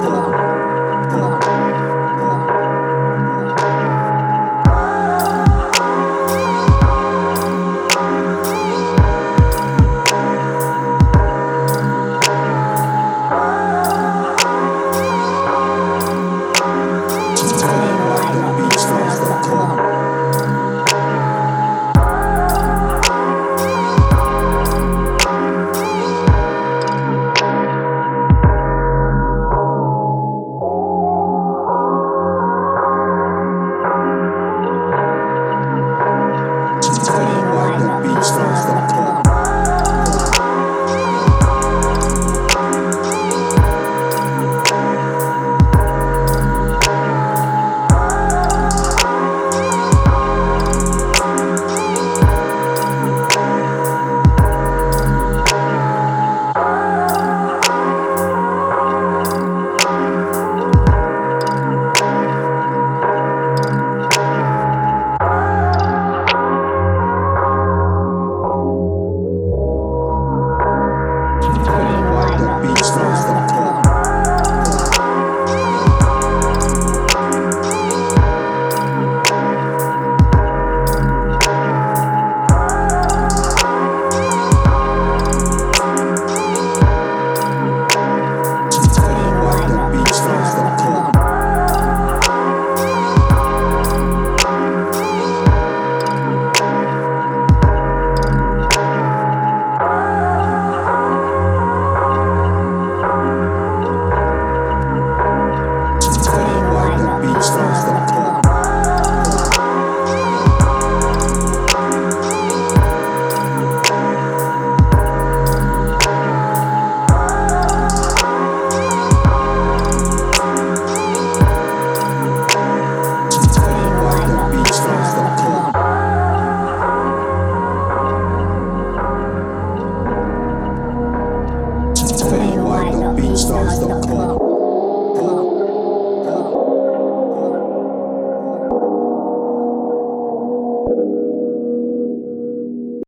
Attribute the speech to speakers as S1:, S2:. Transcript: S1: Lord.